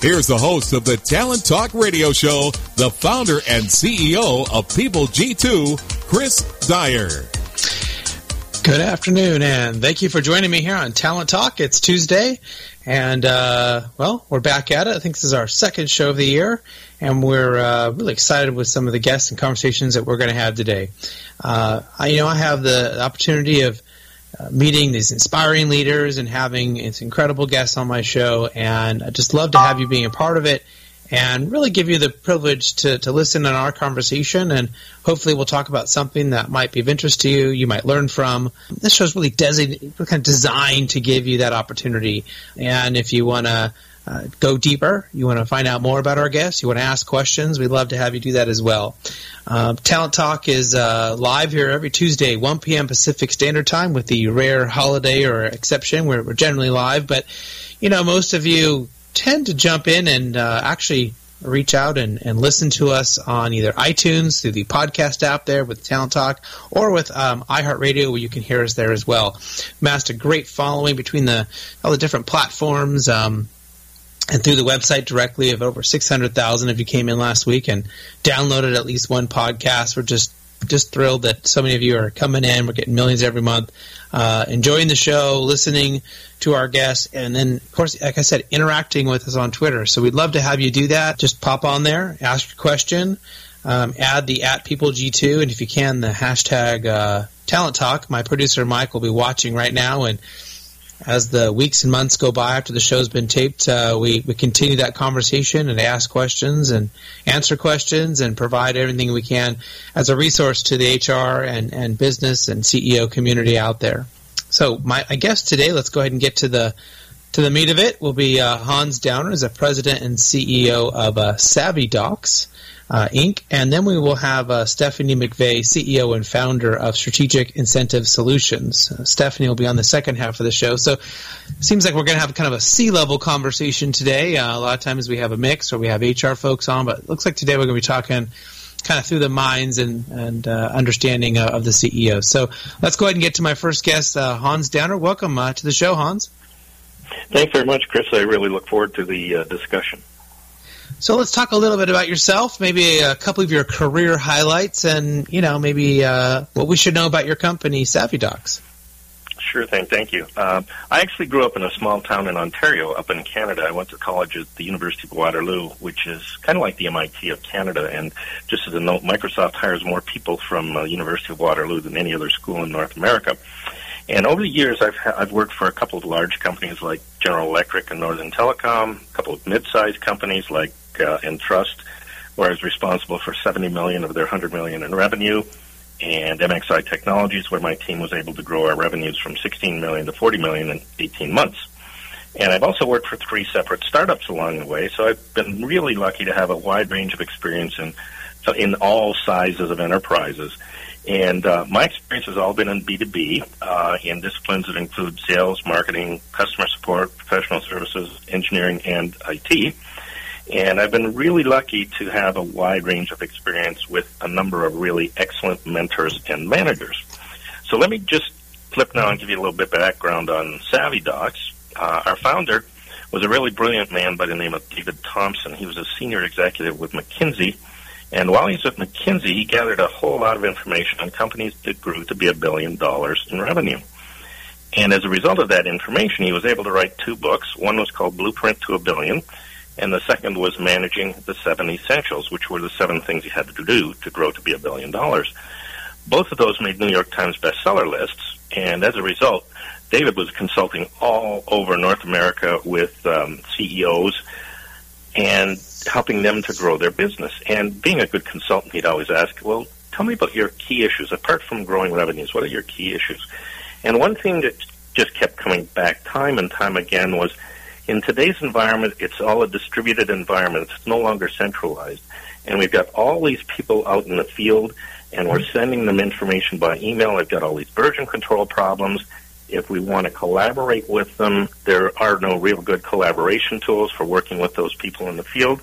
Here's the host of the Talent Talk Radio Show, the founder and CEO of People G2, Chris Dyer. Good afternoon, and thank you for joining me here on Talent Talk. It's Tuesday, and uh, well, we're back at it. I think this is our second show of the year, and we're uh, really excited with some of the guests and conversations that we're going to have today. Uh, I, you know, I have the opportunity of uh, meeting these inspiring leaders and having these incredible guests on my show. And I just love to have you being a part of it and really give you the privilege to, to listen in our conversation. And hopefully, we'll talk about something that might be of interest to you, you might learn from. This show is really designated, kind of designed to give you that opportunity. And if you want to uh, go deeper, you want to find out more about our guests, you want to ask questions, we'd love to have you do that as well. Uh, Talent Talk is uh, live here every Tuesday, 1 p.m. Pacific Standard Time, with the rare holiday or exception where we're generally live. But, you know, most of you tend to jump in and uh, actually reach out and, and listen to us on either iTunes through the podcast app there with Talent Talk or with um, iHeartRadio where you can hear us there as well. Amassed a great following between the all the different platforms. Um, and through the website directly of over 600,000 if you came in last week and downloaded at least one podcast. We're just just thrilled that so many of you are coming in. We're getting millions every month, uh, enjoying the show, listening to our guests, and then, of course, like I said, interacting with us on Twitter. So we'd love to have you do that. Just pop on there, ask your question, um, add the at people G2, and if you can, the hashtag uh, talent talk. My producer Mike will be watching right now and as the weeks and months go by after the show's been taped, uh, we, we continue that conversation and ask questions and answer questions and provide everything we can as a resource to the HR and, and business and CEO community out there. So my I guess today, let's go ahead and get to the to the meat of it. Will be uh, Hans Downer, is a president and CEO of uh, SavvyDox uh, Inc. And then we will have uh, Stephanie McVeigh, CEO and founder of Strategic Incentive Solutions. Uh, Stephanie will be on the second half of the show. So it seems like we're going to have kind of a C-level conversation today. Uh, a lot of times we have a mix or we have HR folks on, but it looks like today we're going to be talking kind of through the minds and, and uh, understanding of the CEO. So let's go ahead and get to my first guest, uh, Hans Downer. Welcome to the show, Hans. Thanks very much, Chris. I really look forward to the discussion. So let's talk a little bit about yourself, maybe a couple of your career highlights, and you know maybe uh, what we should know about your company, SavvyDox. Sure thing, thank you. Uh, I actually grew up in a small town in Ontario, up in Canada. I went to college at the University of Waterloo, which is kind of like the MIT of Canada. And just as a note, Microsoft hires more people from the uh, University of Waterloo than any other school in North America. And over the years, I've ha- I've worked for a couple of large companies like General Electric and Northern Telecom, a couple of mid-sized companies like uh, Entrust, where I was responsible for 70 million of their 100 million in revenue, and MXI Technologies, where my team was able to grow our revenues from 16 million to 40 million in 18 months. And I've also worked for three separate startups along the way, so I've been really lucky to have a wide range of experience in in all sizes of enterprises. And uh, my experience has all been in B2B uh, in disciplines that include sales, marketing, customer support, professional services, engineering, and IT. And I've been really lucky to have a wide range of experience with a number of really excellent mentors and managers. So let me just flip now and give you a little bit of background on SavvyDox. Uh, our founder was a really brilliant man by the name of David Thompson. He was a senior executive with McKinsey. And while he was with McKinsey, he gathered a whole lot of information on companies that grew to be a billion dollars in revenue. And as a result of that information, he was able to write two books. One was called Blueprint to a Billion, and the second was managing the seven essentials, which were the seven things you had to do to grow to be a billion dollars. Both of those made New York Times bestseller lists, and as a result, David was consulting all over North America with um, CEOs and helping them to grow their business. And being a good consultant, he'd always ask, well, tell me about your key issues. Apart from growing revenues, what are your key issues? And one thing that just kept coming back time and time again was in today's environment, it's all a distributed environment. It's no longer centralized. And we've got all these people out in the field, and we're sending them information by email. They've got all these version control problems. If we want to collaborate with them, there are no real good collaboration tools for working with those people in the field.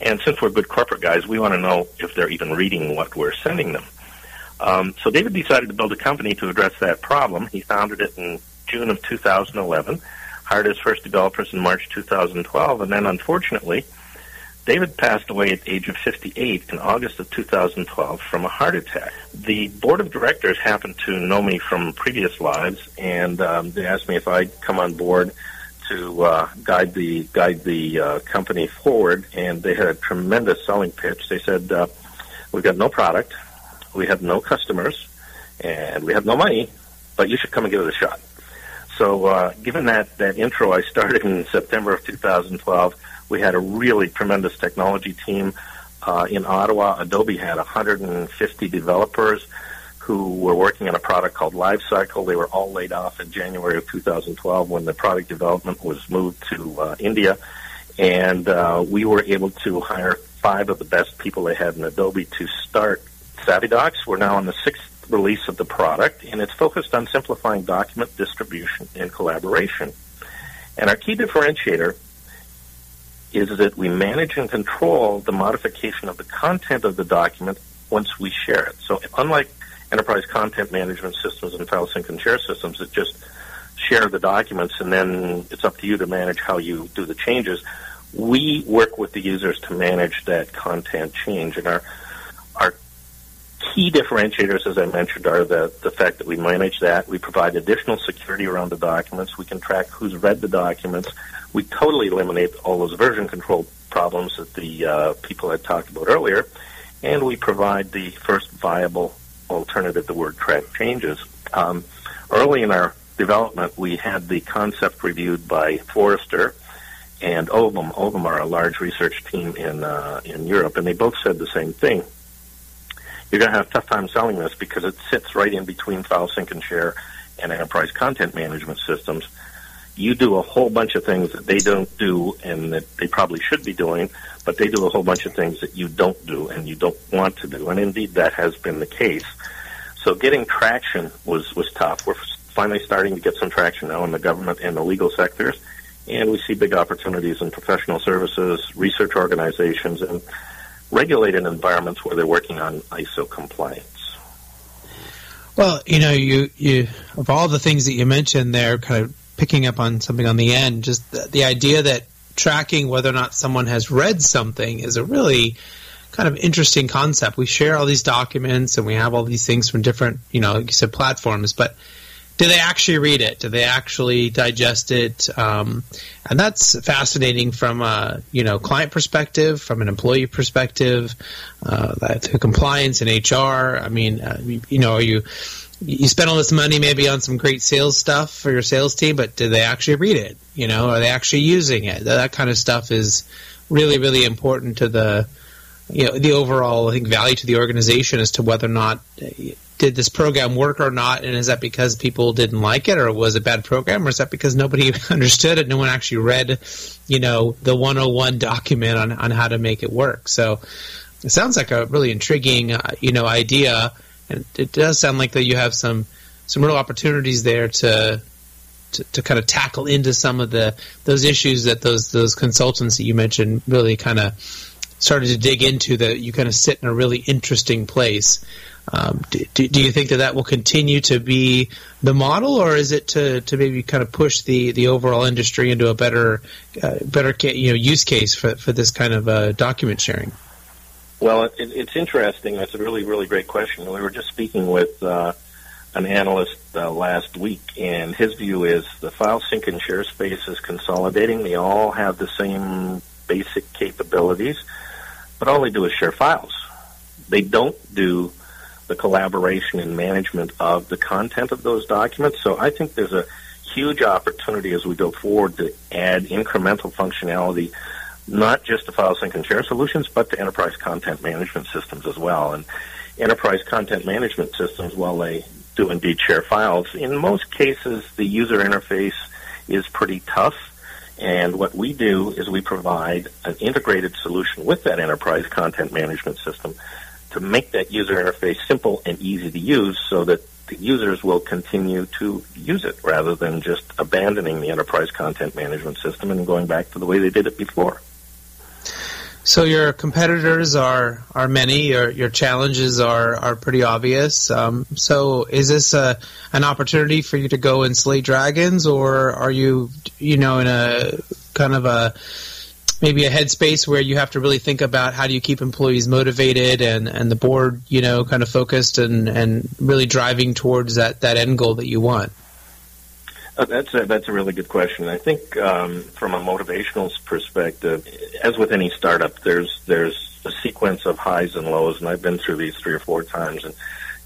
And since we're good corporate guys, we want to know if they're even reading what we're sending them. Um, so David decided to build a company to address that problem. He founded it in June of 2011, hired his first developers in March 2012, and then unfortunately, David passed away at the age of 58 in August of 2012 from a heart attack. The board of directors happened to know me from previous lives, and um, they asked me if I'd come on board to uh, guide the guide the uh, company forward. And they had a tremendous selling pitch. They said, uh, "We've got no product, we have no customers, and we have no money, but you should come and give it a shot." So, uh, given that that intro, I started in September of 2012 we had a really tremendous technology team uh, in Ottawa. Adobe had 150 developers who were working on a product called LiveCycle. They were all laid off in January of 2012 when the product development was moved to uh, India. And uh, we were able to hire five of the best people they had in Adobe to start SavvyDox. We're now on the sixth release of the product, and it's focused on simplifying document distribution and collaboration. And our key differentiator is that we manage and control the modification of the content of the document once we share it. So unlike enterprise content management systems and file sync and share systems that just share the documents and then it's up to you to manage how you do the changes, we work with the users to manage that content change. And our key differentiators, as I mentioned, are the, the fact that we manage that. We provide additional security around the documents. We can track who's read the documents we totally eliminate all those version control problems that the uh, people had talked about earlier, and we provide the first viable alternative to word track changes. Um, early in our development, we had the concept reviewed by Forrester and Ovum. Ovum are a large research team in uh, in Europe, and they both said the same thing. You're going to have a tough time selling this because it sits right in between file sync and share and enterprise content management systems you do a whole bunch of things that they don't do and that they probably should be doing, but they do a whole bunch of things that you don't do and you don't want to do. And indeed, that has been the case. So getting traction was, was tough. We're finally starting to get some traction now in the government and the legal sectors. And we see big opportunities in professional services, research organizations, and regulated environments where they're working on ISO compliance. Well, you know, you, you of all the things that you mentioned there, kind of picking up on something on the end, just the, the idea that tracking whether or not someone has read something is a really kind of interesting concept. We share all these documents and we have all these things from different, you know, like you said, platforms, but do they actually read it? Do they actually digest it? Um, and that's fascinating from a you know client perspective, from an employee perspective, uh, to compliance and HR. I mean, uh, you know, are you you spend all this money maybe on some great sales stuff for your sales team, but do they actually read it? You know, are they actually using it? That kind of stuff is really, really important to the, you know, the overall, I think, value to the organization as to whether or not did this program work or not, and is that because people didn't like it, or was it bad program, or is that because nobody understood it, no one actually read, you know, the 101 document on, on how to make it work? So it sounds like a really intriguing, uh, you know, idea and it does sound like that you have some some real opportunities there to, to to, kind of tackle into some of the those issues that those those consultants that you mentioned really kind of started to dig into that you kind of sit in a really interesting place. Um, do, do, you think that that will continue to be the model, or is it to, to maybe kind of push the, the overall industry into a better uh, better you know use case for, for this kind of uh, document sharing? Well, it, it's interesting. That's a really, really great question. We were just speaking with uh, an analyst uh, last week, and his view is the file sync and share space is consolidating. They all have the same basic capabilities, but all they do is share files. They don't do the collaboration and management of the content of those documents. So I think there's a huge opportunity as we go forward to add incremental functionality, not just to file sync and share solutions, but to enterprise content management systems as well. And enterprise content management systems, while they do indeed share files, in most cases the user interface is pretty tough. And what we do is we provide an integrated solution with that enterprise content management system to make that user interface simple and easy to use so that the users will continue to use it rather than just abandoning the enterprise content management system and going back to the way they did it before. So your competitors are are many. Your your challenges are are pretty obvious. Um, so is this a an opportunity for you to go and slay dragons, or are you you know in a kind of a maybe a headspace where you have to really think about how do you keep employees motivated and, and the board, you know, kind of focused and, and really driving towards that, that end goal that you want? Uh, that's a, that's a really good question. I think um, from a motivational perspective, as with any startup, there's there's a sequence of highs and lows, and I've been through these three or four times. And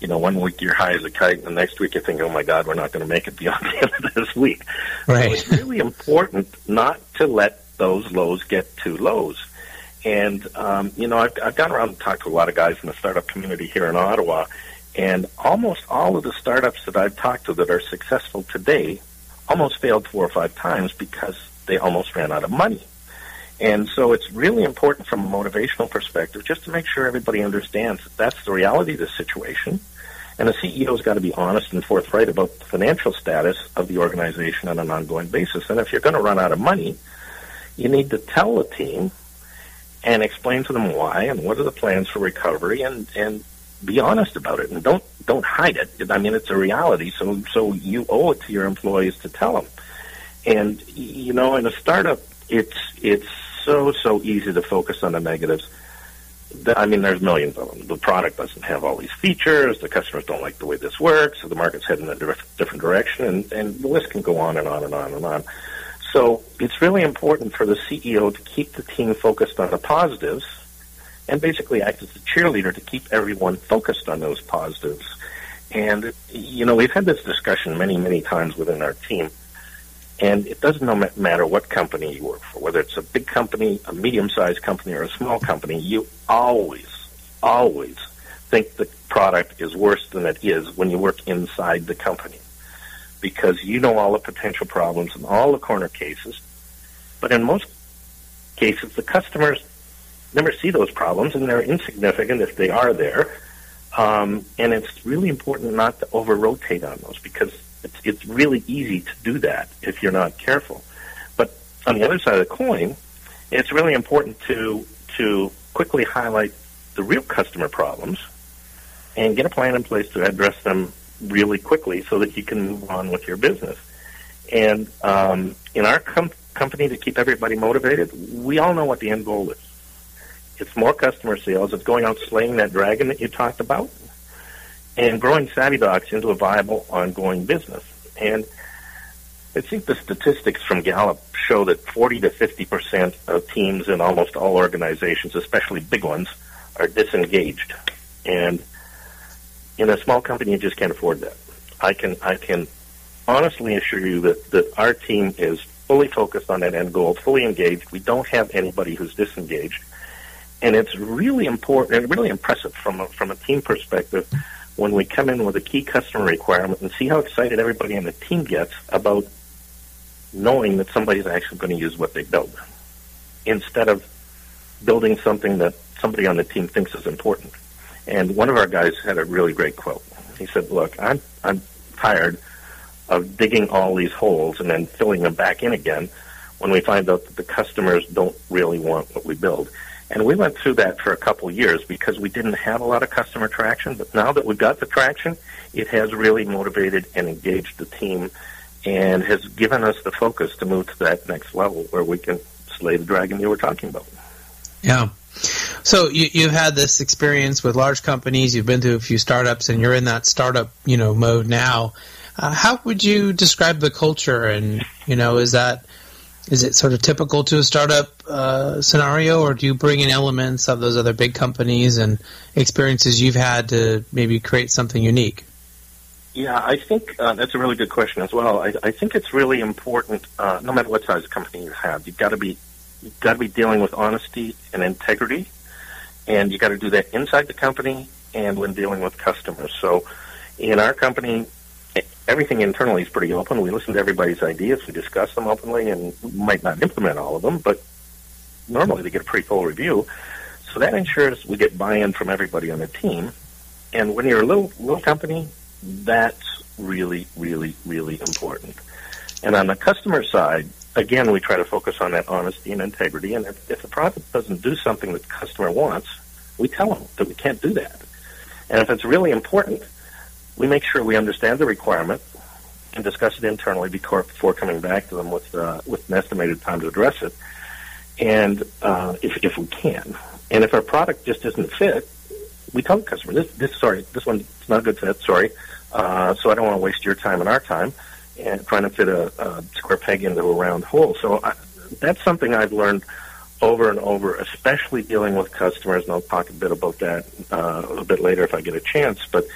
you know, one week you're high as a kite, and the next week you think, "Oh my God, we're not going to make it beyond the end of this week." Right. So it's really important not to let those lows get to lows. And, um, you know, I've, I've gone around and talked to a lot of guys in the startup community here in Ottawa, and almost all of the startups that I've talked to that are successful today almost failed four or five times because they almost ran out of money. And so it's really important from a motivational perspective just to make sure everybody understands that that's the reality of the situation. And the CEO's got to be honest and forthright about the financial status of the organization on an ongoing basis. And if you're going to run out of money, you need to tell the team and explain to them why and what are the plans for recovery and, and be honest about it and don't don't hide it. I mean, it's a reality, so so you owe it to your employees to tell them. And you know, in a startup, it's it's so so easy to focus on the negatives. I mean, there's millions of them. The product doesn't have all these features. The customers don't like the way this works. So the market's heading in a different direction, and and the list can go on and on and on and on. So it's really important for the CEO to keep the team focused on the positives and basically act as a cheerleader to keep everyone focused on those positives. And, you know, we've had this discussion many, many times within our team. And it doesn't matter what company you work for, whether it's a big company, a medium-sized company, or a small company, you always, always think the product is worse than it is when you work inside the company because you know all the potential problems and all the corner cases. But in most cases, the customers never see those problems, and they're insignificant if they are there. Um, and it's really important not to over rotate on those because it's, it's really easy to do that if you're not careful. But on the other side of the coin, it's really important to to quickly highlight the real customer problems and get a plan in place to address them really quickly so that you can move on with your business. And um, in our com- company, to keep everybody motivated, we all know what the end goal is. It's more customer sales. It's going out slaying that dragon that you talked about, and growing SavvyDox into a viable, ongoing business. And I think the statistics from Gallup show that 40 to 50 percent of teams in almost all organizations, especially big ones, are disengaged. And in a small company, you just can't afford that. I can I can honestly assure you that that our team is fully focused on that end goal, fully engaged. We don't have anybody who's disengaged, and it's really important and really impressive from a, from a team perspective when we come in with a key customer requirement and see how excited everybody on the team gets about knowing that somebody's actually going to use what they build instead of building something that somebody on the team thinks is important. And one of our guys had a really great quote. He said, "Look, I'm I'm tired of digging all these holes and then filling them back in again when we find out that the customers don't really want what we build." And we went through that for a couple years because we didn't have a lot of customer traction. But now that we've got the traction, it has really motivated and engaged the team and has given us the focus to move to that next level where we can slay the dragon you were talking about. Yeah. So you, have had this experience with large companies. You've been to a few startups, and you're in that startup, you know, mode now. Uh, how would you describe the culture? And you know, is that is it sort of typical to a startup uh, scenario, or do you bring in elements of those other big companies and experiences you've had to maybe create something unique? Yeah, I think uh, that's a really good question as well. I, I think it's really important, uh, no matter what size of company you have, you've got to be you've got to be dealing with honesty and integrity, and you got to do that inside the company and when dealing with customers. So, in our company, everything internally is pretty open. We listen to everybody's ideas, we discuss them openly, and might not implement all of them, but normally they get a pretty full review. So that ensures we get buy-in from everybody on the team. And when you're a little little company, that's really, really, really important. And on the customer side, again, we try to focus on that honesty and integrity. And if, if the product doesn't do something that the customer wants, we tell them that we can't do that. And if it's really important, we make sure we understand the requirement and discuss it internally before, before coming back to them with uh, with an estimated time to address it. And uh, if if we can, and if our product just doesn't fit, we tell the customer this this sorry this one's not a good fit. Sorry, uh, so I don't want to waste your time and our time and trying to fit a, a square peg into a round hole. So I, that's something I've learned over and over, especially dealing with customers. And I'll talk a bit about that uh, a bit later if I get a chance. But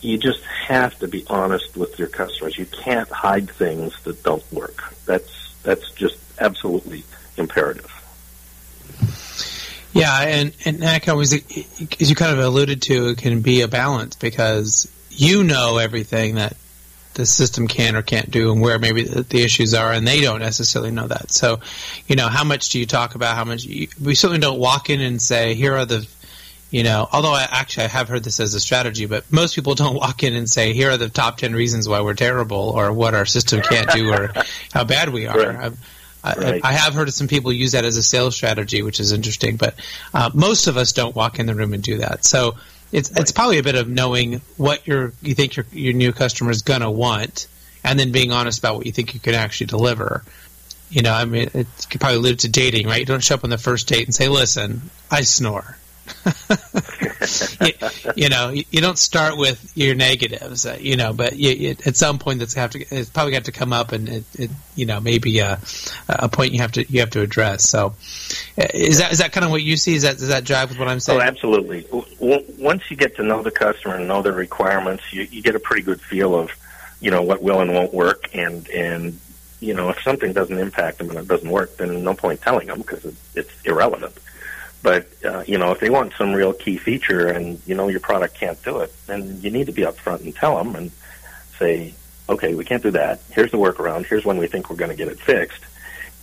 you just have to be honest with your customers. You can't hide things that don't work. That's that's just absolutely imperative. Yeah, and and that always, as you kind of alluded to, it can be a balance because you know everything that the system can or can't do and where maybe the, the, issues are and they don't necessarily know that so you know how much do you talk about how much you, we certainly don't walk in and say here are the you know although I actually I have heard this as a strategy but most people don't walk in and say here are the top 10 reasons why we're terrible or what our system can't do or how bad we are right. I, right. I, I, have heard of some people use that as a sales strategy, which is interesting, but uh, most of us don't walk in the room and do that. So it's it's probably a bit of knowing what your you think your your new customer is gonna want, and then being honest about what you think you can actually deliver. You know, I mean, it could probably allude to dating, right? You don't show up on the first date and say, "Listen, I snore." you, you, know, you, you, don't start with your negatives, uh, you know, but you, at some point that's have to, it's probably got to come up and it, it you know, maybe a, a, point you have to, you have to address. So uh, is that, is that kind of what you see? Is that, does that jive with what I'm saying? Oh, absolutely. Once you get to know the customer and know their requirements, you, you get a pretty good feel of, you know, what will and won't work and, and, you know, if something doesn't impact them and it doesn't work, then no point telling them because it's, it's irrelevant. But uh, you know, if they want some real key feature and you know your product can't do it, then you need to be upfront and tell them and say, okay, we can't do that. Here's the workaround. Here's when we think we're going to get it fixed.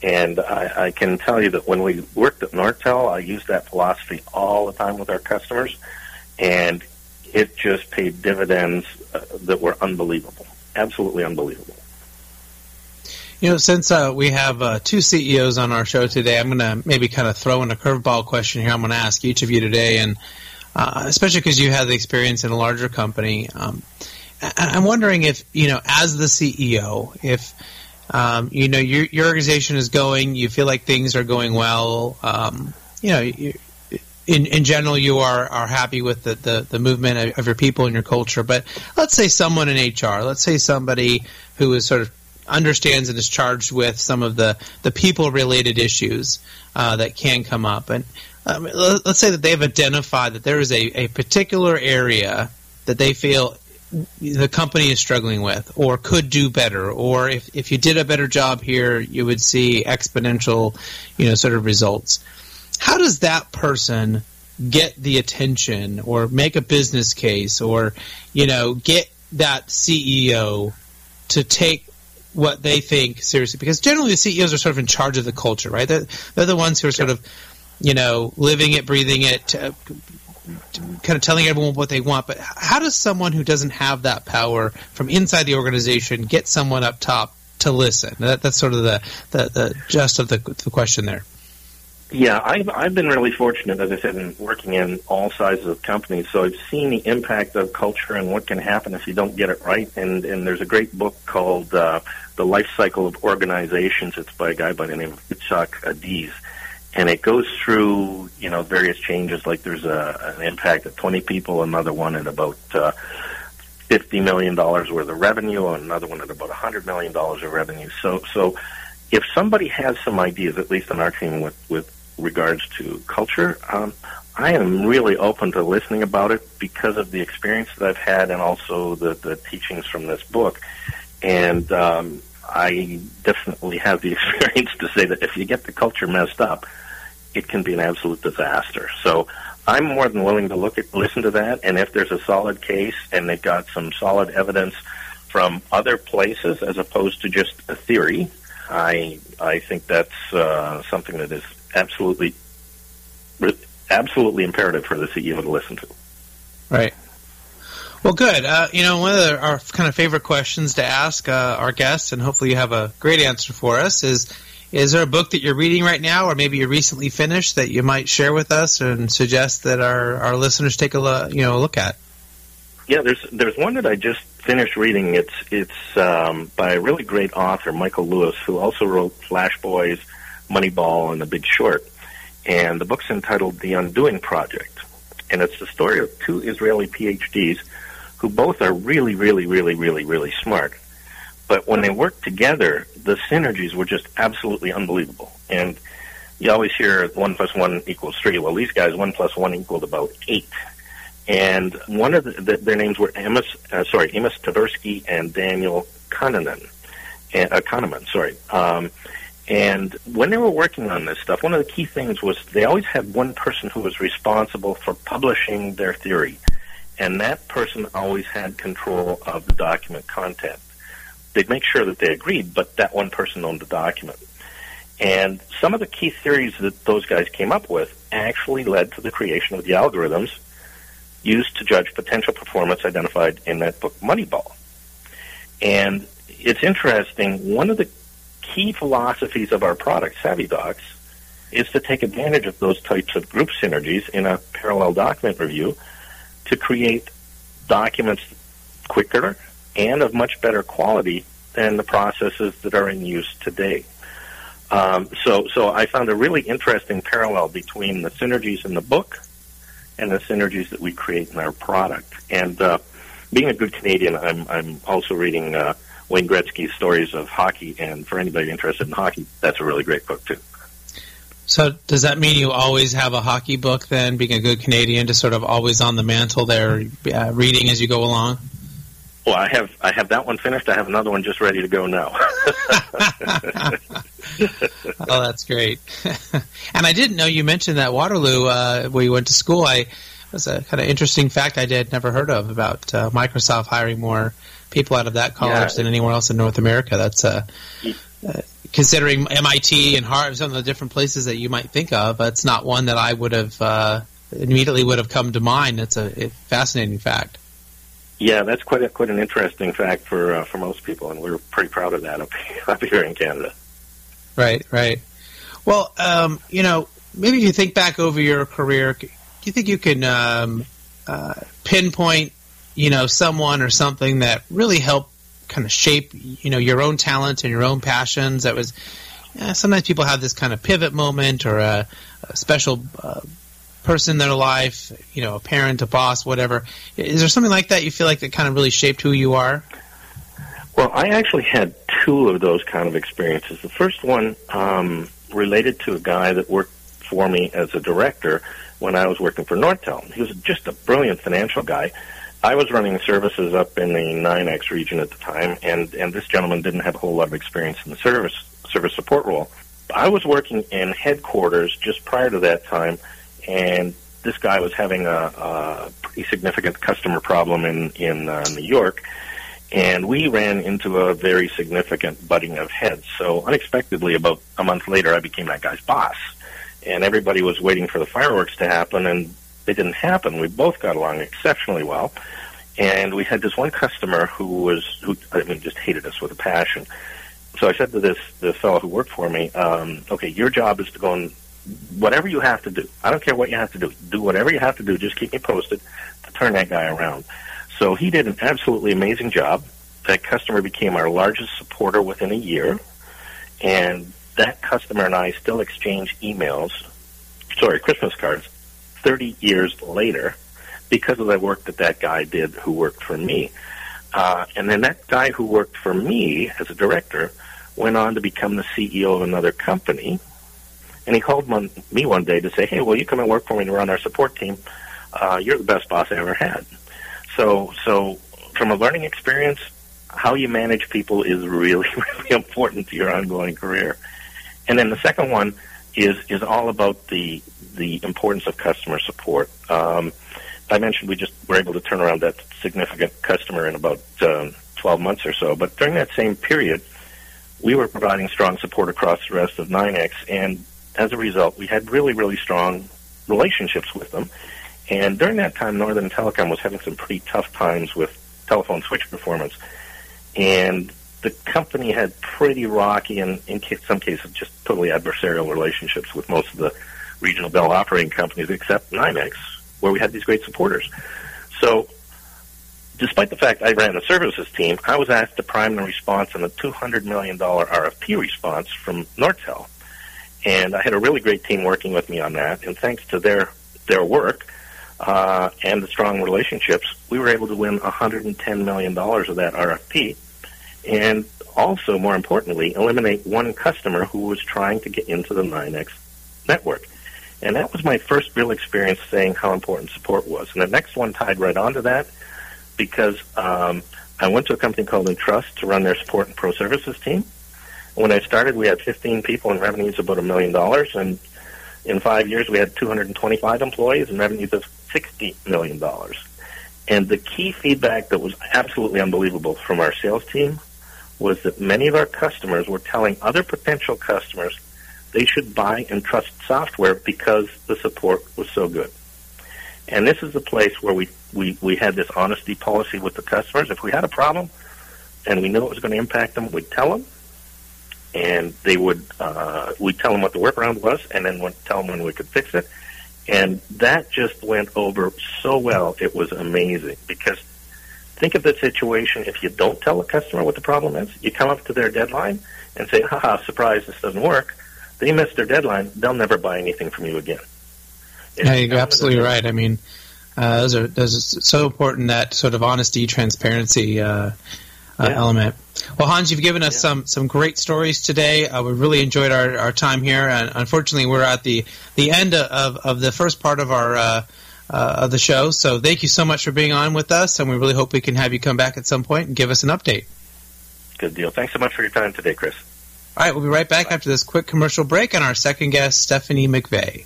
And I, I can tell you that when we worked at Nortel, I used that philosophy all the time with our customers, and it just paid dividends uh, that were unbelievable, absolutely unbelievable. You know, since uh, we have uh, two CEOs on our show today, I'm going to maybe kind of throw in a curveball question here. I'm going to ask each of you today, and uh, especially because you have the experience in a larger company, um, I- am wondering if you know, as the CEO, if um, you know your, your organization is going, you feel like things are going well. Um, you know, in, in general, you are, are happy with the, the, the movement of, of your people and your culture. But let's say someone in HR, let's say somebody who is sort of understands and is charged with some of the, the people related issues uh, that can come up. And um, let's say that they've identified that there is a, a particular area that they feel the company is struggling with or could do better or if, if you did a better job here you would see exponential you know sort of results how does that person get the attention or make a business case or you know get that CEO to take what they think seriously because generally the CEOs are sort of in charge of the culture, right? They're, they're the ones who are sort of, you know, living it, breathing it, uh, kind of telling everyone what they want. But how does someone who doesn't have that power from inside the organization get someone up top to listen? That, that's sort of the, the, the gist of the, the question there. Yeah, I've I've been really fortunate, as I said, in working in all sizes of companies. So I've seen the impact of culture and what can happen if you don't get it right. And and there's a great book called uh, The Life Cycle of Organizations. It's by a guy by the name of Itzhak Adiz, and it goes through you know various changes. Like there's a, an impact of 20 people, another one at about uh, 50 million dollars worth of revenue, another one at about 100 million dollars of revenue. So so if somebody has some ideas, at least on our team with, with regards to culture, um, I am really open to listening about it because of the experience that I've had and also the, the teachings from this book. And um, I definitely have the experience to say that if you get the culture messed up, it can be an absolute disaster. So I'm more than willing to look at listen to that, and if there's a solid case and they've got some solid evidence from other places as opposed to just a theory, I I think that's uh, something that is absolutely absolutely imperative for the CEO to listen to. Right. Well, good. Uh, you know, one of the, our kind of favorite questions to ask uh, our guests, and hopefully you have a great answer for us, is is there a book that you're reading right now, or maybe you recently finished that you might share with us and suggest that our, our listeners take a look, you know look at? Yeah, there's there's one that I just finished reading. It's it's um, by a really great author, Michael Lewis, who also wrote Flash Boys, Moneyball, and The Big Short. And the book's entitled The Undoing Project, and it's the story of two Israeli PhDs who both are really, really, really, really, really smart. But when they worked together, the synergies were just absolutely unbelievable. And you always hear one plus one equals three. Well, these guys, one plus one equaled about eight. And one of the, the, their names were Amos, uh, sorry, Amos Tversky and Daniel Kahneman, uh, Kahneman, sorry. Um, and when they were working on this stuff, one of the key things was they always had one person who was responsible for publishing their theory. And that person always had control of the document content. They'd make sure that they agreed, but that one person owned the document. And some of the key theories that those guys came up with actually led to the creation of the algorithms used to judge potential performance identified in that book, Moneyball. And it's interesting, one of the key philosophies of our product, SavvyDox, is to take advantage of those types of group synergies in a parallel document review to create documents quicker and of much better quality than the processes that are in use today. Um, so, so I found a really interesting parallel between the synergies in the book and the synergies that we create in our product. And uh, being a good Canadian, I'm I'm also reading uh, Wayne Gretzky's stories of hockey, and for anybody interested in hockey, that's a really great book too. So does that mean you always have a hockey book then, being a good Canadian, just sort of always on the mantle there, uh, reading as you go along? Well, I have I have that one finished. I have another one just ready to go now. oh, that's great. and I didn't know you mentioned that Waterloo uh, where you went to school. I was a kind of interesting fact I did never heard of about uh, Microsoft hiring more people out of that college yeah. than anywhere else in North America. That's uh, uh, considering MIT and Harvard, some of the different places that you might think of. It's not one that I would have uh, immediately would have come to mind. It's a, a fascinating fact. Yeah, that's quite a, quite an interesting fact for uh, for most people, and we're pretty proud of that up, up here in Canada. Right, right. Well, um, you know, maybe if you think back over your career, do you think you can um, uh, pinpoint, you know, someone or something that really helped kind of shape, you know, your own talent and your own passions? That was sometimes people have this kind of pivot moment or a, a special uh, person in their life, you know, a parent, a boss, whatever. Is there something like that you feel like that kind of really shaped who you are? Well, I actually had two of those kind of experiences. The first one um, related to a guy that worked for me as a director when I was working for Nortel. He was just a brilliant financial guy. I was running services up in the NYNEX region at the time, and, and this gentleman didn't have a whole lot of experience in the service service support role. I was working in headquarters just prior to that time, and this guy was having a, a pretty significant customer problem in in uh, New York, and we ran into a very significant butting of heads. So unexpectedly, about a month later, I became that guy's boss, and everybody was waiting for the fireworks to happen, and they didn't happen. We both got along exceptionally well. And we had this one customer who was, who I mean, just hated us with a passion. So I said to this, this fellow who worked for me, um, okay, your job is to go and whatever you have to do. I don't care what you have to do. Do whatever you have to do. Just keep me posted to turn that guy around. So he did an absolutely amazing job. That customer became our largest supporter within a year, and that customer and I still exchange emails, sorry, Christmas cards, 30 years later because of the work that that guy did who worked for me. Uh, and then that guy who worked for me as a director went on to become the CEO of another company. And he called me one day to say, "Hey, will you come and work for me to run our support team? Uh, you're the best boss I ever had." So, so from a learning experience, how you manage people is really, really important to your ongoing career. And then the second one is is all about the the importance of customer support. Um, I mentioned we just were able to turn around that significant customer in about um, 12 months or so. But during that same period, we were providing strong support across the rest of NYNEX, and as a result, we had really, really strong relationships with them. And during that time, Northern Telecom was having some pretty tough times with telephone switch performance. And the company had pretty rocky and in some cases just totally adversarial relationships with most of the regional Bell operating companies except NYNEX, where we had these great supporters. So despite the fact I ran the services team, I was asked to prime the response on the $200 million RFP response from Nortel. And I had a really great team working with me on that. And thanks to their, their work, uh, and the strong relationships, we were able to win $110 million of that RFP and also, more importantly, eliminate one customer who was trying to get into the NYNEX network. And that was my first real experience saying how important support was. And the next one tied right onto that because um, I went to a company called Entrust to run their support and pro services team. When I started, we had 15 people and revenues of about a million dollars. And in five years, we had 225 employees and revenues of $60 million. And the key feedback that was absolutely unbelievable from our sales team was that many of our customers were telling other potential customers they should buy Entrust software because the support was so good. And this is the place where we, we, we had this honesty policy with the customers. If we had a problem and we knew it was going to impact them, we'd tell them. And they would, uh, we'd tell them what the workaround was and then tell them when we could fix it. And that just went over so well. It was amazing because think of the situation if you don't tell a customer what the problem is. You come up to their deadline and say, haha, surprise, this doesn't work. They miss their deadline. They'll never buy anything from you again. yeah, you're absolutely right. I mean, uh, those are those are so important that sort of honesty, transparency uh, uh, yeah. element. Well, Hans, you've given us yeah. some some great stories today. Uh, we really enjoyed our, our time here, and unfortunately, we're at the the end of of the first part of our. Uh, uh, of the show. So thank you so much for being on with us, and we really hope we can have you come back at some point and give us an update. Good deal. Thanks so much for your time today, Chris. All right, we'll be right back after this quick commercial break on our second guest, Stephanie McVeigh.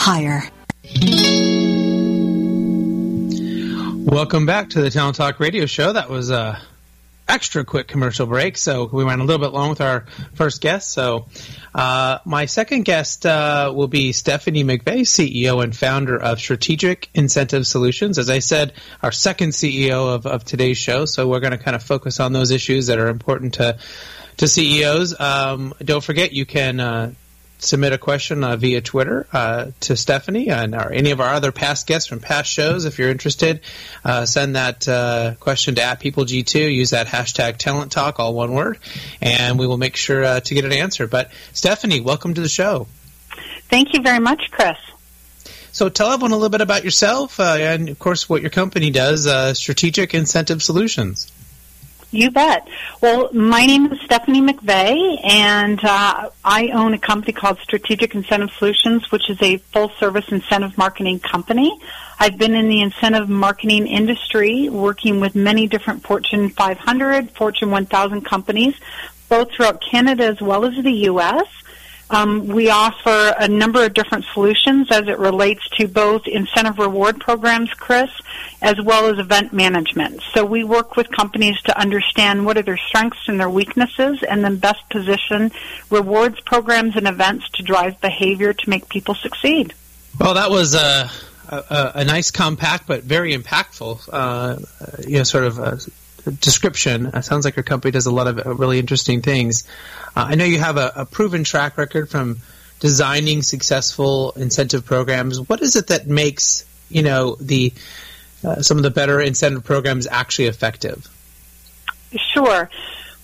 hire. Welcome back to the Talent Talk Radio Show. That was a extra quick commercial break, so we went a little bit long with our first guest. So, uh, my second guest uh, will be Stephanie McVeigh, CEO and founder of Strategic Incentive Solutions. As I said, our second CEO of, of today's show. So we're going to kind of focus on those issues that are important to to CEOs. Um, don't forget, you can uh, submit a question uh, via Twitter uh, to Stephanie and or any of our other past guests from past shows. If you're interested, uh, send that uh, question to at PeopleG2. Use that hashtag Talent Talk, all one word, and we will make sure uh, to get an answer. But Stephanie, welcome to the show. Thank you very much, Chris. So tell everyone a little bit about yourself uh, and, of course, what your company does, Strategic Incentive Solutions. You bet. Well, my name is Stephanie McVeigh, and uh, I own a company called Strategic Incentive Solutions, which is a full-service incentive marketing company. I've been in the incentive marketing industry, working with many different Fortune 500, Fortune 1000 companies, both throughout Canada as well as the U.S. Um, we offer a number of different solutions as it relates to both incentive reward programs, Chris, as well as event management. So we work with companies to understand what are their strengths and their weaknesses and then best position rewards programs and events to drive behavior to make people succeed. Well, that was a, a, a nice, compact, but very impactful, uh, you know, sort of description. It sounds like your company does a lot of uh, really interesting things. Uh, I know you have a, a, proven track record from designing successful incentive programs. What is it that makes you know the uh, some of the better incentive programs actually effective? Sure.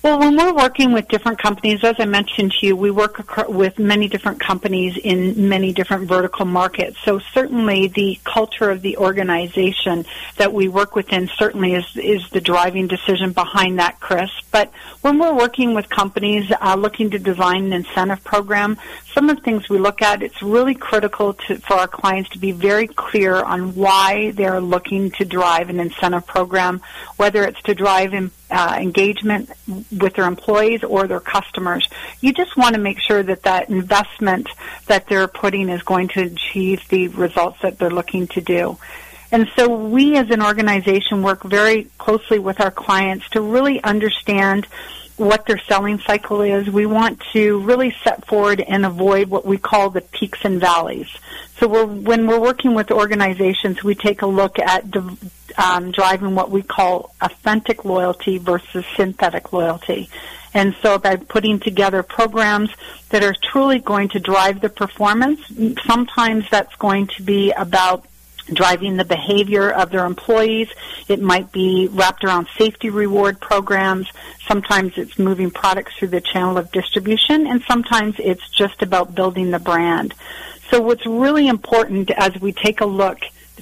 Well, when we're working with different companies, as I mentioned to you, we work with many different companies in many different vertical markets. So certainly the culture of the organization that we work within certainly is, is the driving decision behind that, Chris. But when we're working with companies uh, looking to design an incentive program, some of the things we look at, it's really critical to, for our clients to be very clear on why they're looking to drive an incentive program, whether it's to drive in, uh, engagement with their employees or their customers. You just want to make sure that that investment that they're putting is going to achieve the results that they're looking to do. And so we as an organization work very closely with our clients to really understand what their selling cycle is. We want to really set forward and avoid what we call the peaks and valleys. So we're, when we're working with organizations, we take a look at um, driving what we call authentic loyalty versus synthetic loyalty. And so by putting together programs that are truly going to drive the performance, sometimes that's going to be about driving the behavior of their employees. It might be wrapped around safety reward programs. Sometimes it's moving products through the channel of distribution, and sometimes it's just about building the brand. So what's really important as we take a look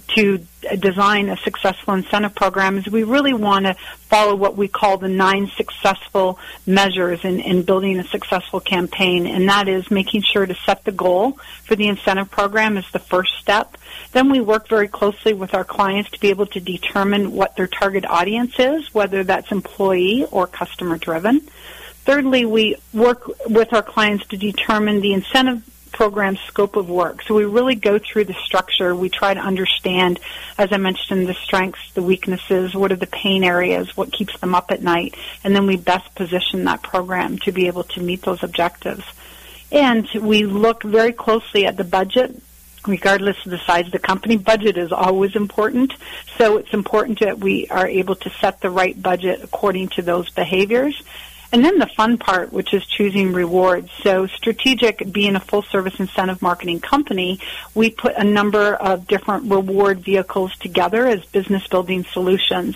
to design a successful incentive program is we really want to follow what we call the nine successful measures in, in building a successful campaign, and that is making sure to set the goal for the incentive program is the first step. Then we work very closely with our clients to be able to determine what their target audience is, whether that's employee or customer driven. Thirdly, we work with our clients to determine the incentive program scope of work. So we really go through the structure. We try to understand, as I mentioned, the strengths, the weaknesses, what are the pain areas, what keeps them up at night, and then we best position that program to be able to meet those objectives. And we look very closely at the budget regardless of the size of the company. Budget is always important, so it's important that we are able to set the right budget according to those behaviors. And then the fun part, which is choosing rewards. So strategic, being a full service incentive marketing company, we put a number of different reward vehicles together as business building solutions.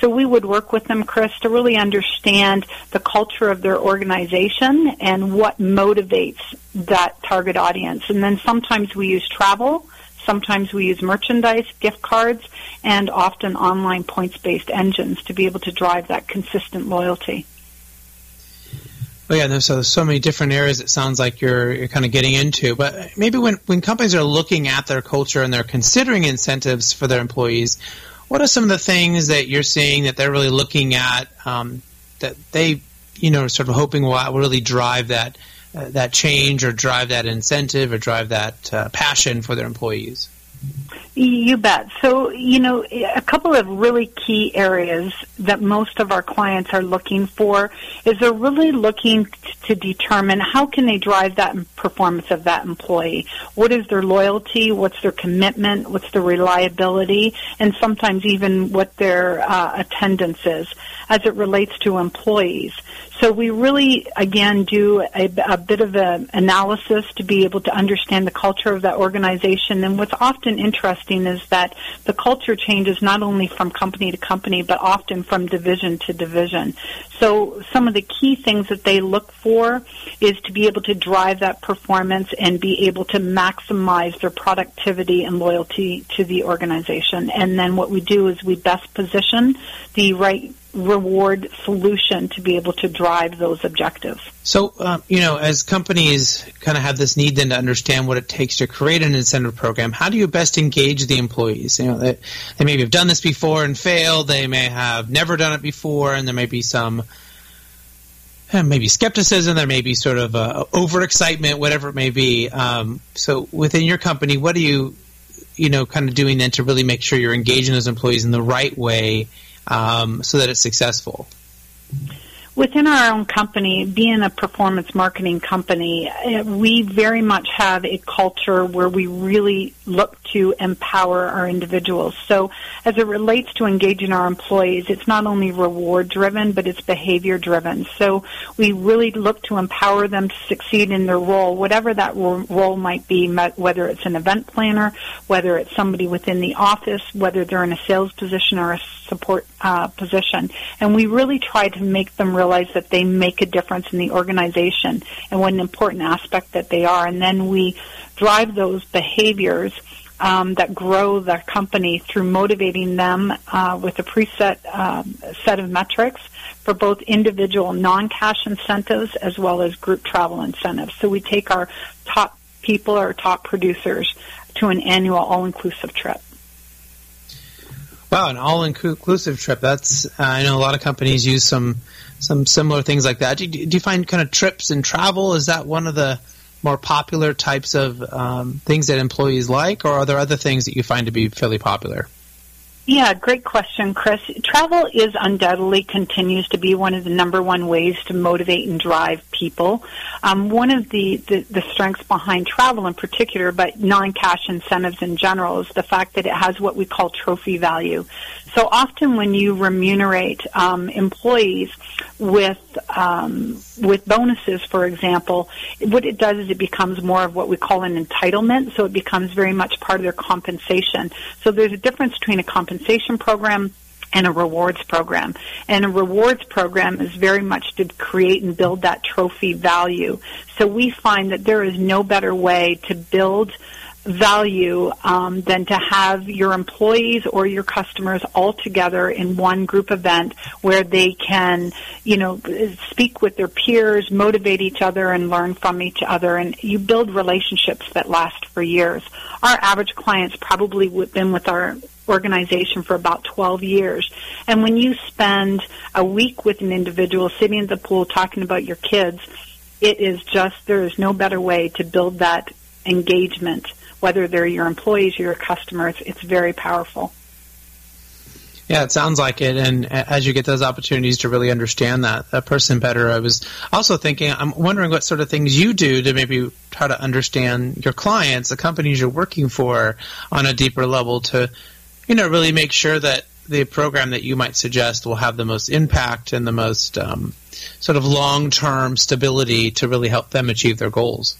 So we would work with them, Chris, to really understand the culture of their organization and what motivates that target audience. And then sometimes we use travel, sometimes we use merchandise, gift cards, and often online points-based engines to be able to drive that consistent loyalty. Oh yeah, there's so, so many different areas. It sounds like you're you're kind of getting into, but maybe when when companies are looking at their culture and they're considering incentives for their employees, what are some of the things that you're seeing that they're really looking at um, that they you know sort of hoping will really drive that uh, that change or drive that incentive or drive that uh, passion for their employees? You bet. So, you know, a couple of really key areas that most of our clients are looking for is they're really looking to determine how can they drive that performance of that employee. What is their loyalty? What's their commitment? What's their reliability? And sometimes even what their uh, attendance is as it relates to employees. So we really, again, do a, a bit of an analysis to be able to understand the culture of that organization. And what's often interesting is that the culture changes not only from company to company, but often from division to division. So some of the key things that they look for is to be able to drive that performance and be able to maximize their productivity and loyalty to the organization. And then what we do is we best position the right reward solution to be able to drive those objectives. So, um, you know, as companies kind of have this need then to understand what it takes to create an incentive program, how do you best engage the employees? You know, they, they maybe have done this before and failed. They may have never done it before, and there may be some eh, maybe skepticism. There may be sort of uh, overexcitement, whatever it may be. Um, so, within your company, what are you, you know, kind of doing then to really make sure you're engaging those employees in the right way? Um, so that it's successful? Within our own company, being a performance marketing company, eh, we very much have a culture where we really look to empower our individuals. So as it relates to engaging our employees, it's not only reward driven, but it's behavior driven. So we really look to empower them to succeed in their role, whatever that role might be, whether it's an event planner, whether it's somebody within the office, whether they're in a sales position or a support uh, position. And we really try to make them realize that they make a difference in the organization and what an important aspect that they are. And then we drive those behaviors um, that grow the company through motivating them uh, with a preset um, set of metrics for both individual non-cash incentives as well as group travel incentives. So we take our top people, our top producers, to an annual all-inclusive trip. Wow, an all-inclusive trip. That's uh, I know a lot of companies use some some similar things like that. Do you, do you, find kind of trips and travel is that one of the more popular types of um, things that employees like, or are there other things that you find to be fairly popular? Yeah, great question, Chris. Travel is undoubtedly continues to be one of the number one ways to motivate and drive people. Um, one of the, the, the strengths behind travel in particular, but non-cash incentives in general, is the fact that it has what we call trophy value. So often when you remunerate um, employees with um, with bonuses, for example, what it does is it becomes more of what we call an entitlement. So it becomes very much part of their compensation. So there's a difference between a compensation program and a rewards program. And a rewards program is very much to create and build that trophy value. So we find that there is no better way to build value um, than to have your employees or your customers all together in one group event where they can, you know, speak with their peers, motivate each other, and learn from each other. And you build relationships that last for years. Our average clients probably would been with our organization for about 12 years. And when you spend a week with an individual sitting at the pool talking about your kids, it is just, there is no better way to build that engagement whether they're your employees or your customers, it's very powerful. Yeah, it sounds like it. And as you get those opportunities to really understand that, that person better, I was also thinking, I'm wondering what sort of things you do to maybe try to understand your clients, the companies you're working for on a deeper level to, you know, really make sure that the program that you might suggest will have the most impact and the most um, sort of long-term stability to really help them achieve their goals.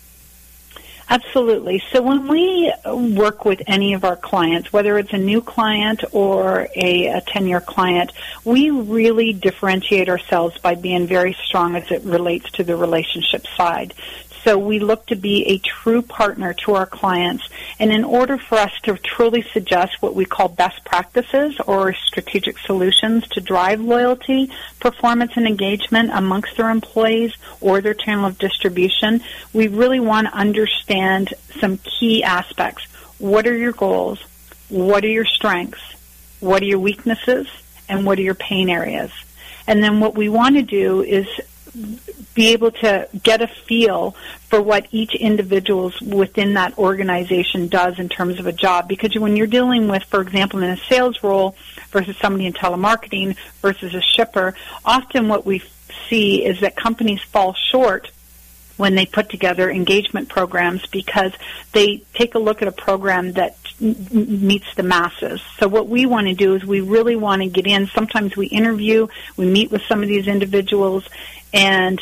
Absolutely. So when we work with any of our clients, whether it's a new client or a, a 10-year client, we really differentiate ourselves by being very strong as it relates to the relationship side. So we look to be a true partner to our clients. And in order for us to truly suggest what we call best practices or strategic solutions to drive loyalty, performance, and engagement amongst their employees or their channel of distribution, we really want to understand some key aspects. What are your goals? What are your strengths? What are your weaknesses? And what are your pain areas? And then what we want to do is be able to get a feel for what each individual within that organization does in terms of a job. Because when you're dealing with, for example, in a sales role versus somebody in telemarketing versus a shipper, often what we see is that companies fall short when they put together engagement programs because they take a look at a program that meets the masses. So what we want to do is we really want to get in. Sometimes we interview, we meet with some of these individuals, and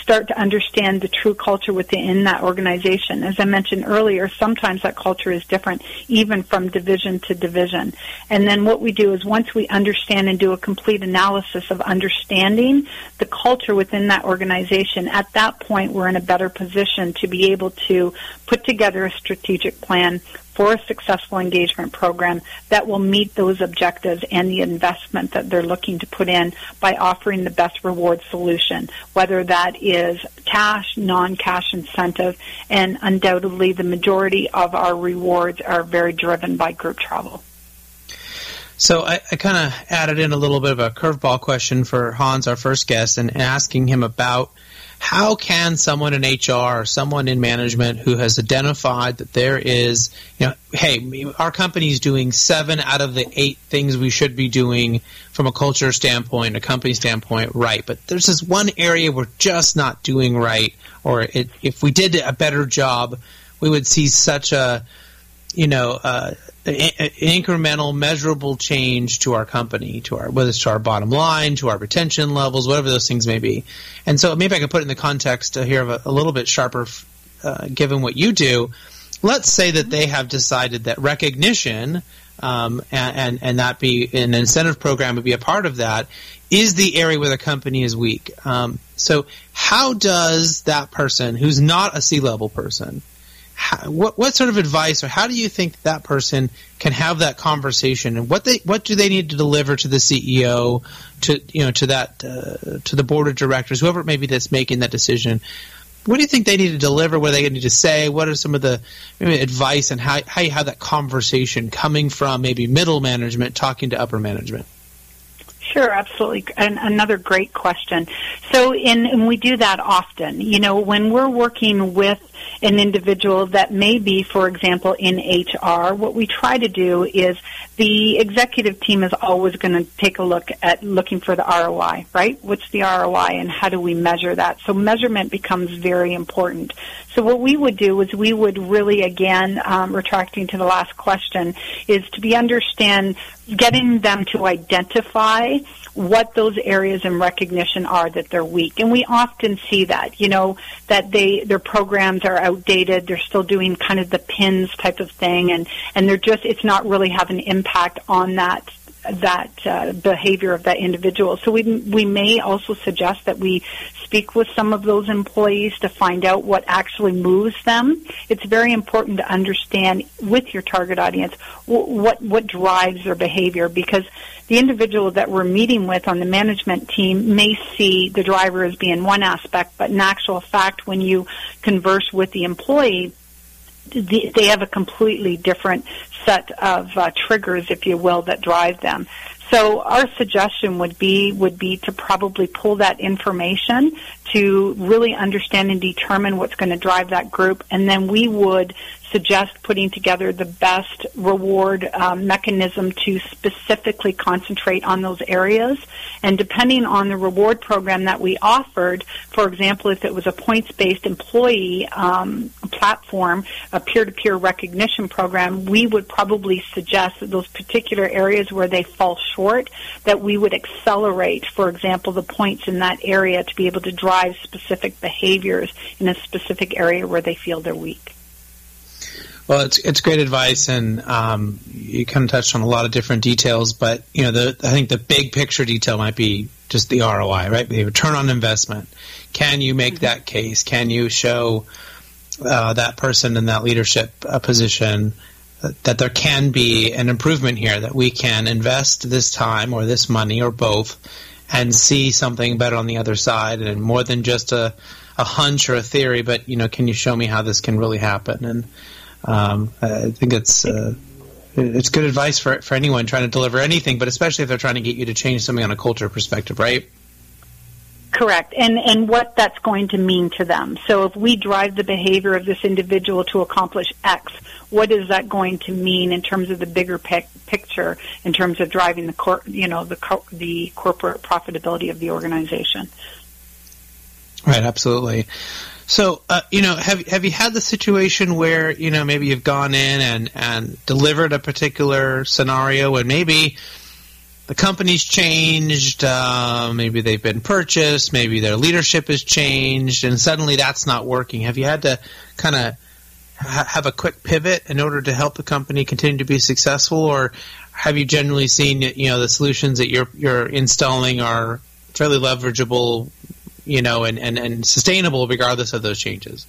start to understand the true culture within that organization. As I mentioned earlier, sometimes that culture is different even from division to division. And then what we do is once we understand and do a complete analysis of understanding the culture within that organization, at that point we're in a better position to be able to put together a strategic plan for a successful engagement program that will meet those objectives and the investment that they're looking to put in by offering the best reward solution, whether that is cash, non-cash incentive, and undoubtedly the majority of our rewards are very driven by group travel. So I, I kind of added in a little bit of a curveball question for Hans, our first guest, and asking him about how can someone in HR or someone in management who has identified that there is, you know, hey, our company is doing seven out of the eight things we should be doing from a culture standpoint, a company standpoint, right, but there's this one area we're just not doing right, or it, if we did a better job, we would see such a, you know, uh, incremental, measurable change to our company, to our whether it's to our bottom line, to our retention levels, whatever those things may be. And so maybe I could put it in the context here of a, a little bit sharper, uh, given what you do. Let's say that they have decided that recognition um, and, and, and that be an incentive program would be a part of that is the area where the company is weak. Um, so how does that person who's not a C level person how, what what sort of advice or how do you think that person can have that conversation? And what they what do they need to deliver to the CEO to you know to that uh, to the board of directors whoever it may be that's making that decision? What do you think they need to deliver? What do they need to say? What are some of the advice and how, how you have that conversation coming from maybe middle management talking to upper management Sure, absolutely. And another great question. So, in, and we do that often. You know, when we're working with an individual that may be, for example, in HR, what we try to do is the executive team is always going to take a look at looking for the ROI, right? What's the ROI and how do we measure that? So measurement becomes very important. So what we would do is we would really, again, um, retracting to the last question, is to be understand, getting them to identify what those areas in recognition are that they're weak. And we often see that, you know, that they, their programs are outdated, they're still doing kind of the pins type of thing, and, and they're just, it's not really having an impact on that that uh, behavior of that individual. So we we may also suggest that we speak with some of those employees to find out what actually moves them. It's very important to understand with your target audience what what drives their behavior because the individual that we're meeting with on the management team may see the driver as being one aspect, but in actual fact, when you converse with the employee, they have a completely different set of uh, triggers, if you will, that drive them. So our suggestion would be would be to probably pull that information to really understand and determine what's going to drive that group, and then we would suggest putting together the best reward um, mechanism to specifically concentrate on those areas. And depending on the reward program that we offered, for example, if it was a points-based employee um, platform, a peer-to-peer recognition program, we would probably suggest that those particular areas where they fall short, that we would accelerate, for example, the points in that area to be able to drive specific behaviors in a specific area where they feel they're weak. Well, it's it's great advice, and um, you kind of touched on a lot of different details. But you know, the I think the big picture detail might be just the ROI, right? The return on investment. Can you make mm-hmm. that case? Can you show uh, that person in that leadership uh, position that there can be an improvement here? That we can invest this time or this money or both, and see something better on the other side, and more than just a a hunch or a theory, but you know, can you show me how this can really happen? And um, I think it's uh, it's good advice for for anyone trying to deliver anything, but especially if they're trying to get you to change something on a culture perspective, right? Correct, and and what that's going to mean to them. So if we drive the behavior of this individual to accomplish X, what is that going to mean in terms of the bigger pic- picture, in terms of driving the cor- you know the co- the corporate profitability of the organization? Right, absolutely. So, uh, you know, have have you had the situation where you know maybe you've gone in and and delivered a particular scenario, and maybe the company's changed, uh, maybe they've been purchased, maybe their leadership has changed, and suddenly that's not working. Have you had to kind of ha- have a quick pivot in order to help the company continue to be successful, or have you generally seen you know the solutions that you're you're installing are fairly leverageable you know, and, and, and sustainable regardless of those changes?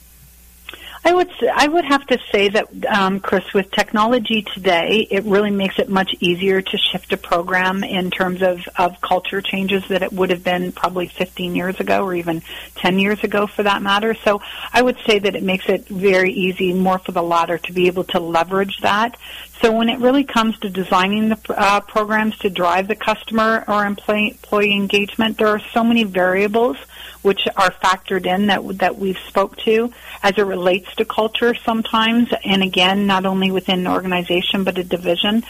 I would I would have to say that, um, Chris, with technology today, it really makes it much easier to shift a program in terms of, of culture changes that it would have been probably 15 years ago or even 10 years ago for that matter. So I would say that it makes it very easy, more for the latter, to be able to leverage that. So when it really comes to designing the uh, programs to drive the customer or employee, employee engagement, there are so many variables which are factored in that that we've spoke to as it relates to culture sometimes, and again, not only within an organization but a division.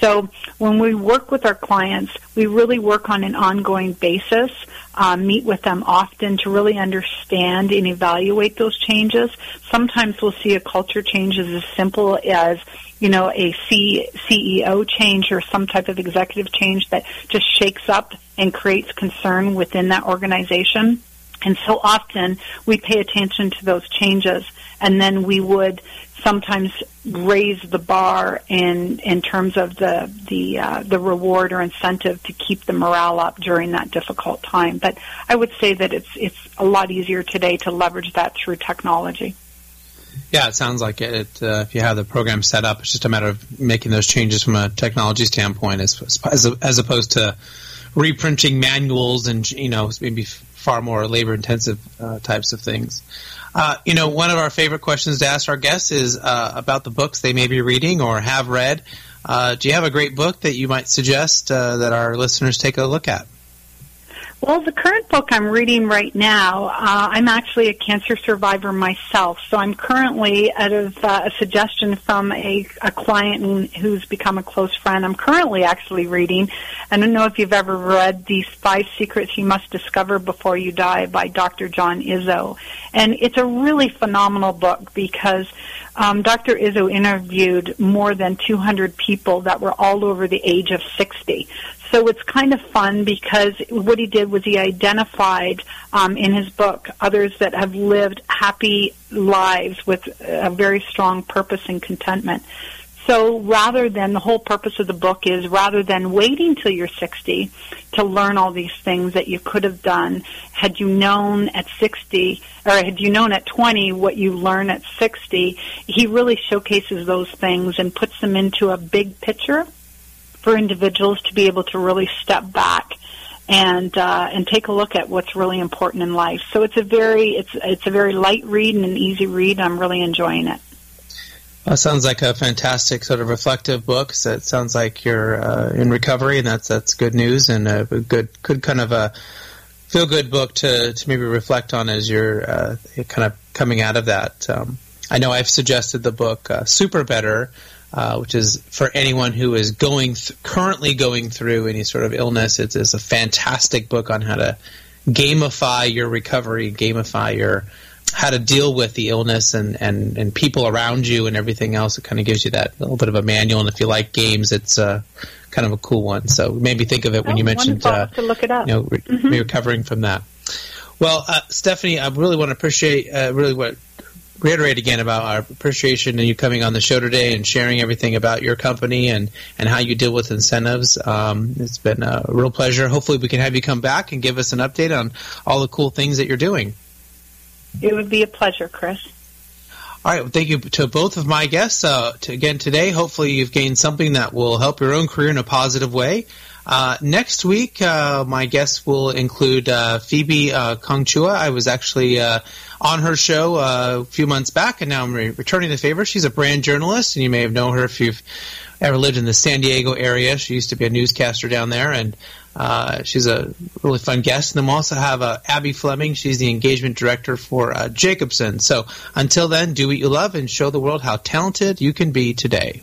So when we work with our clients, we really work on an ongoing basis, uh, meet with them often to really understand and evaluate those changes. Sometimes we'll see a culture change as as simple as you know, a C- CEO change or some type of executive change that just shakes up and creates concern within that organization. And so often we pay attention to those changes and then we would sometimes raise the bar in in terms of the the uh, the reward or incentive to keep the morale up during that difficult time. But I would say that it's it's a lot easier today to leverage that through technology. Yeah, it sounds like it. Uh, if you have the program set up, it's just a matter of making those changes from a technology standpoint, as as, as opposed to reprinting manuals and you know maybe far more labor intensive uh, types of things. Uh, you know, one of our favorite questions to ask our guests is uh, about the books they may be reading or have read. Uh, do you have a great book that you might suggest uh, that our listeners take a look at? Well, the current book I'm reading right now, uh, I'm actually a cancer survivor myself, so I'm currently out of uh, a suggestion from a, a client who's become a close friend. I'm currently actually reading. I don't know if you've ever read These Five Secrets You Must Discover Before You Die by Dr. John Izzo. And it's a really phenomenal book because um, Dr. Izzo interviewed more than 200 people that were all over the age of 60. So it's kind of fun because what he did was he identified um, in his book others that have lived happy lives with a very strong purpose and contentment. So rather than the whole purpose of the book is rather than waiting till you're 60 to learn all these things that you could have done had you known at 60 or had you known at 20 what you learn at 60, he really showcases those things and puts them into a big picture for individuals to be able to really step back and uh, and take a look at what's really important in life. So it's a very it's it's a very light read and an easy read. I'm really enjoying it. Well, sounds like a fantastic sort of reflective book. So it sounds like you're uh, in recovery, and that's that's good news and a good good kind of a feel good book to to maybe reflect on as you're uh, kind of coming out of that. Um, I know I've suggested the book uh, SuperBetter uh, which is for anyone who is going th- currently going through any sort of illness. It's, it's, a fantastic book on how to gamify your recovery, gamify your how to deal with the illness and, and, and people around you and everything else. It kind of gives you that little bit of a manual. And if you like games, it's uh, kind of a cool one. So maybe think of it when oh, you mentioned uh, to look it up. You know, re- mm-hmm. recovering from that. Well, uh, Stephanie, I really want to appreciate uh, really what reiterate again about our appreciation and you coming on the show today and sharing everything about your company and, and how you deal with incentives. Um, it's been a real pleasure. Hopefully, we can have you come back and give us an update on all the cool things that you're doing. It would be a pleasure, Chris. All right. Well, thank you to both of my guests. Uh, to, again, today, hopefully, you've gained something that will help your own career in a positive way. Uh, next week, uh, my guests will include uh, Phoebe uh, Chongchua. I was actually uh, on her show a few months back, and now I'm re- returning the favor. She's a brand journalist, and you may have known her if you've ever lived in the San Diego area. She used to be a newscaster down there, and uh, she's a really fun guest. And then we'll also have uh, Abby Fleming. She's the engagement director for uh, Jacobson. So until then, do what you love and show the world how talented you can be today.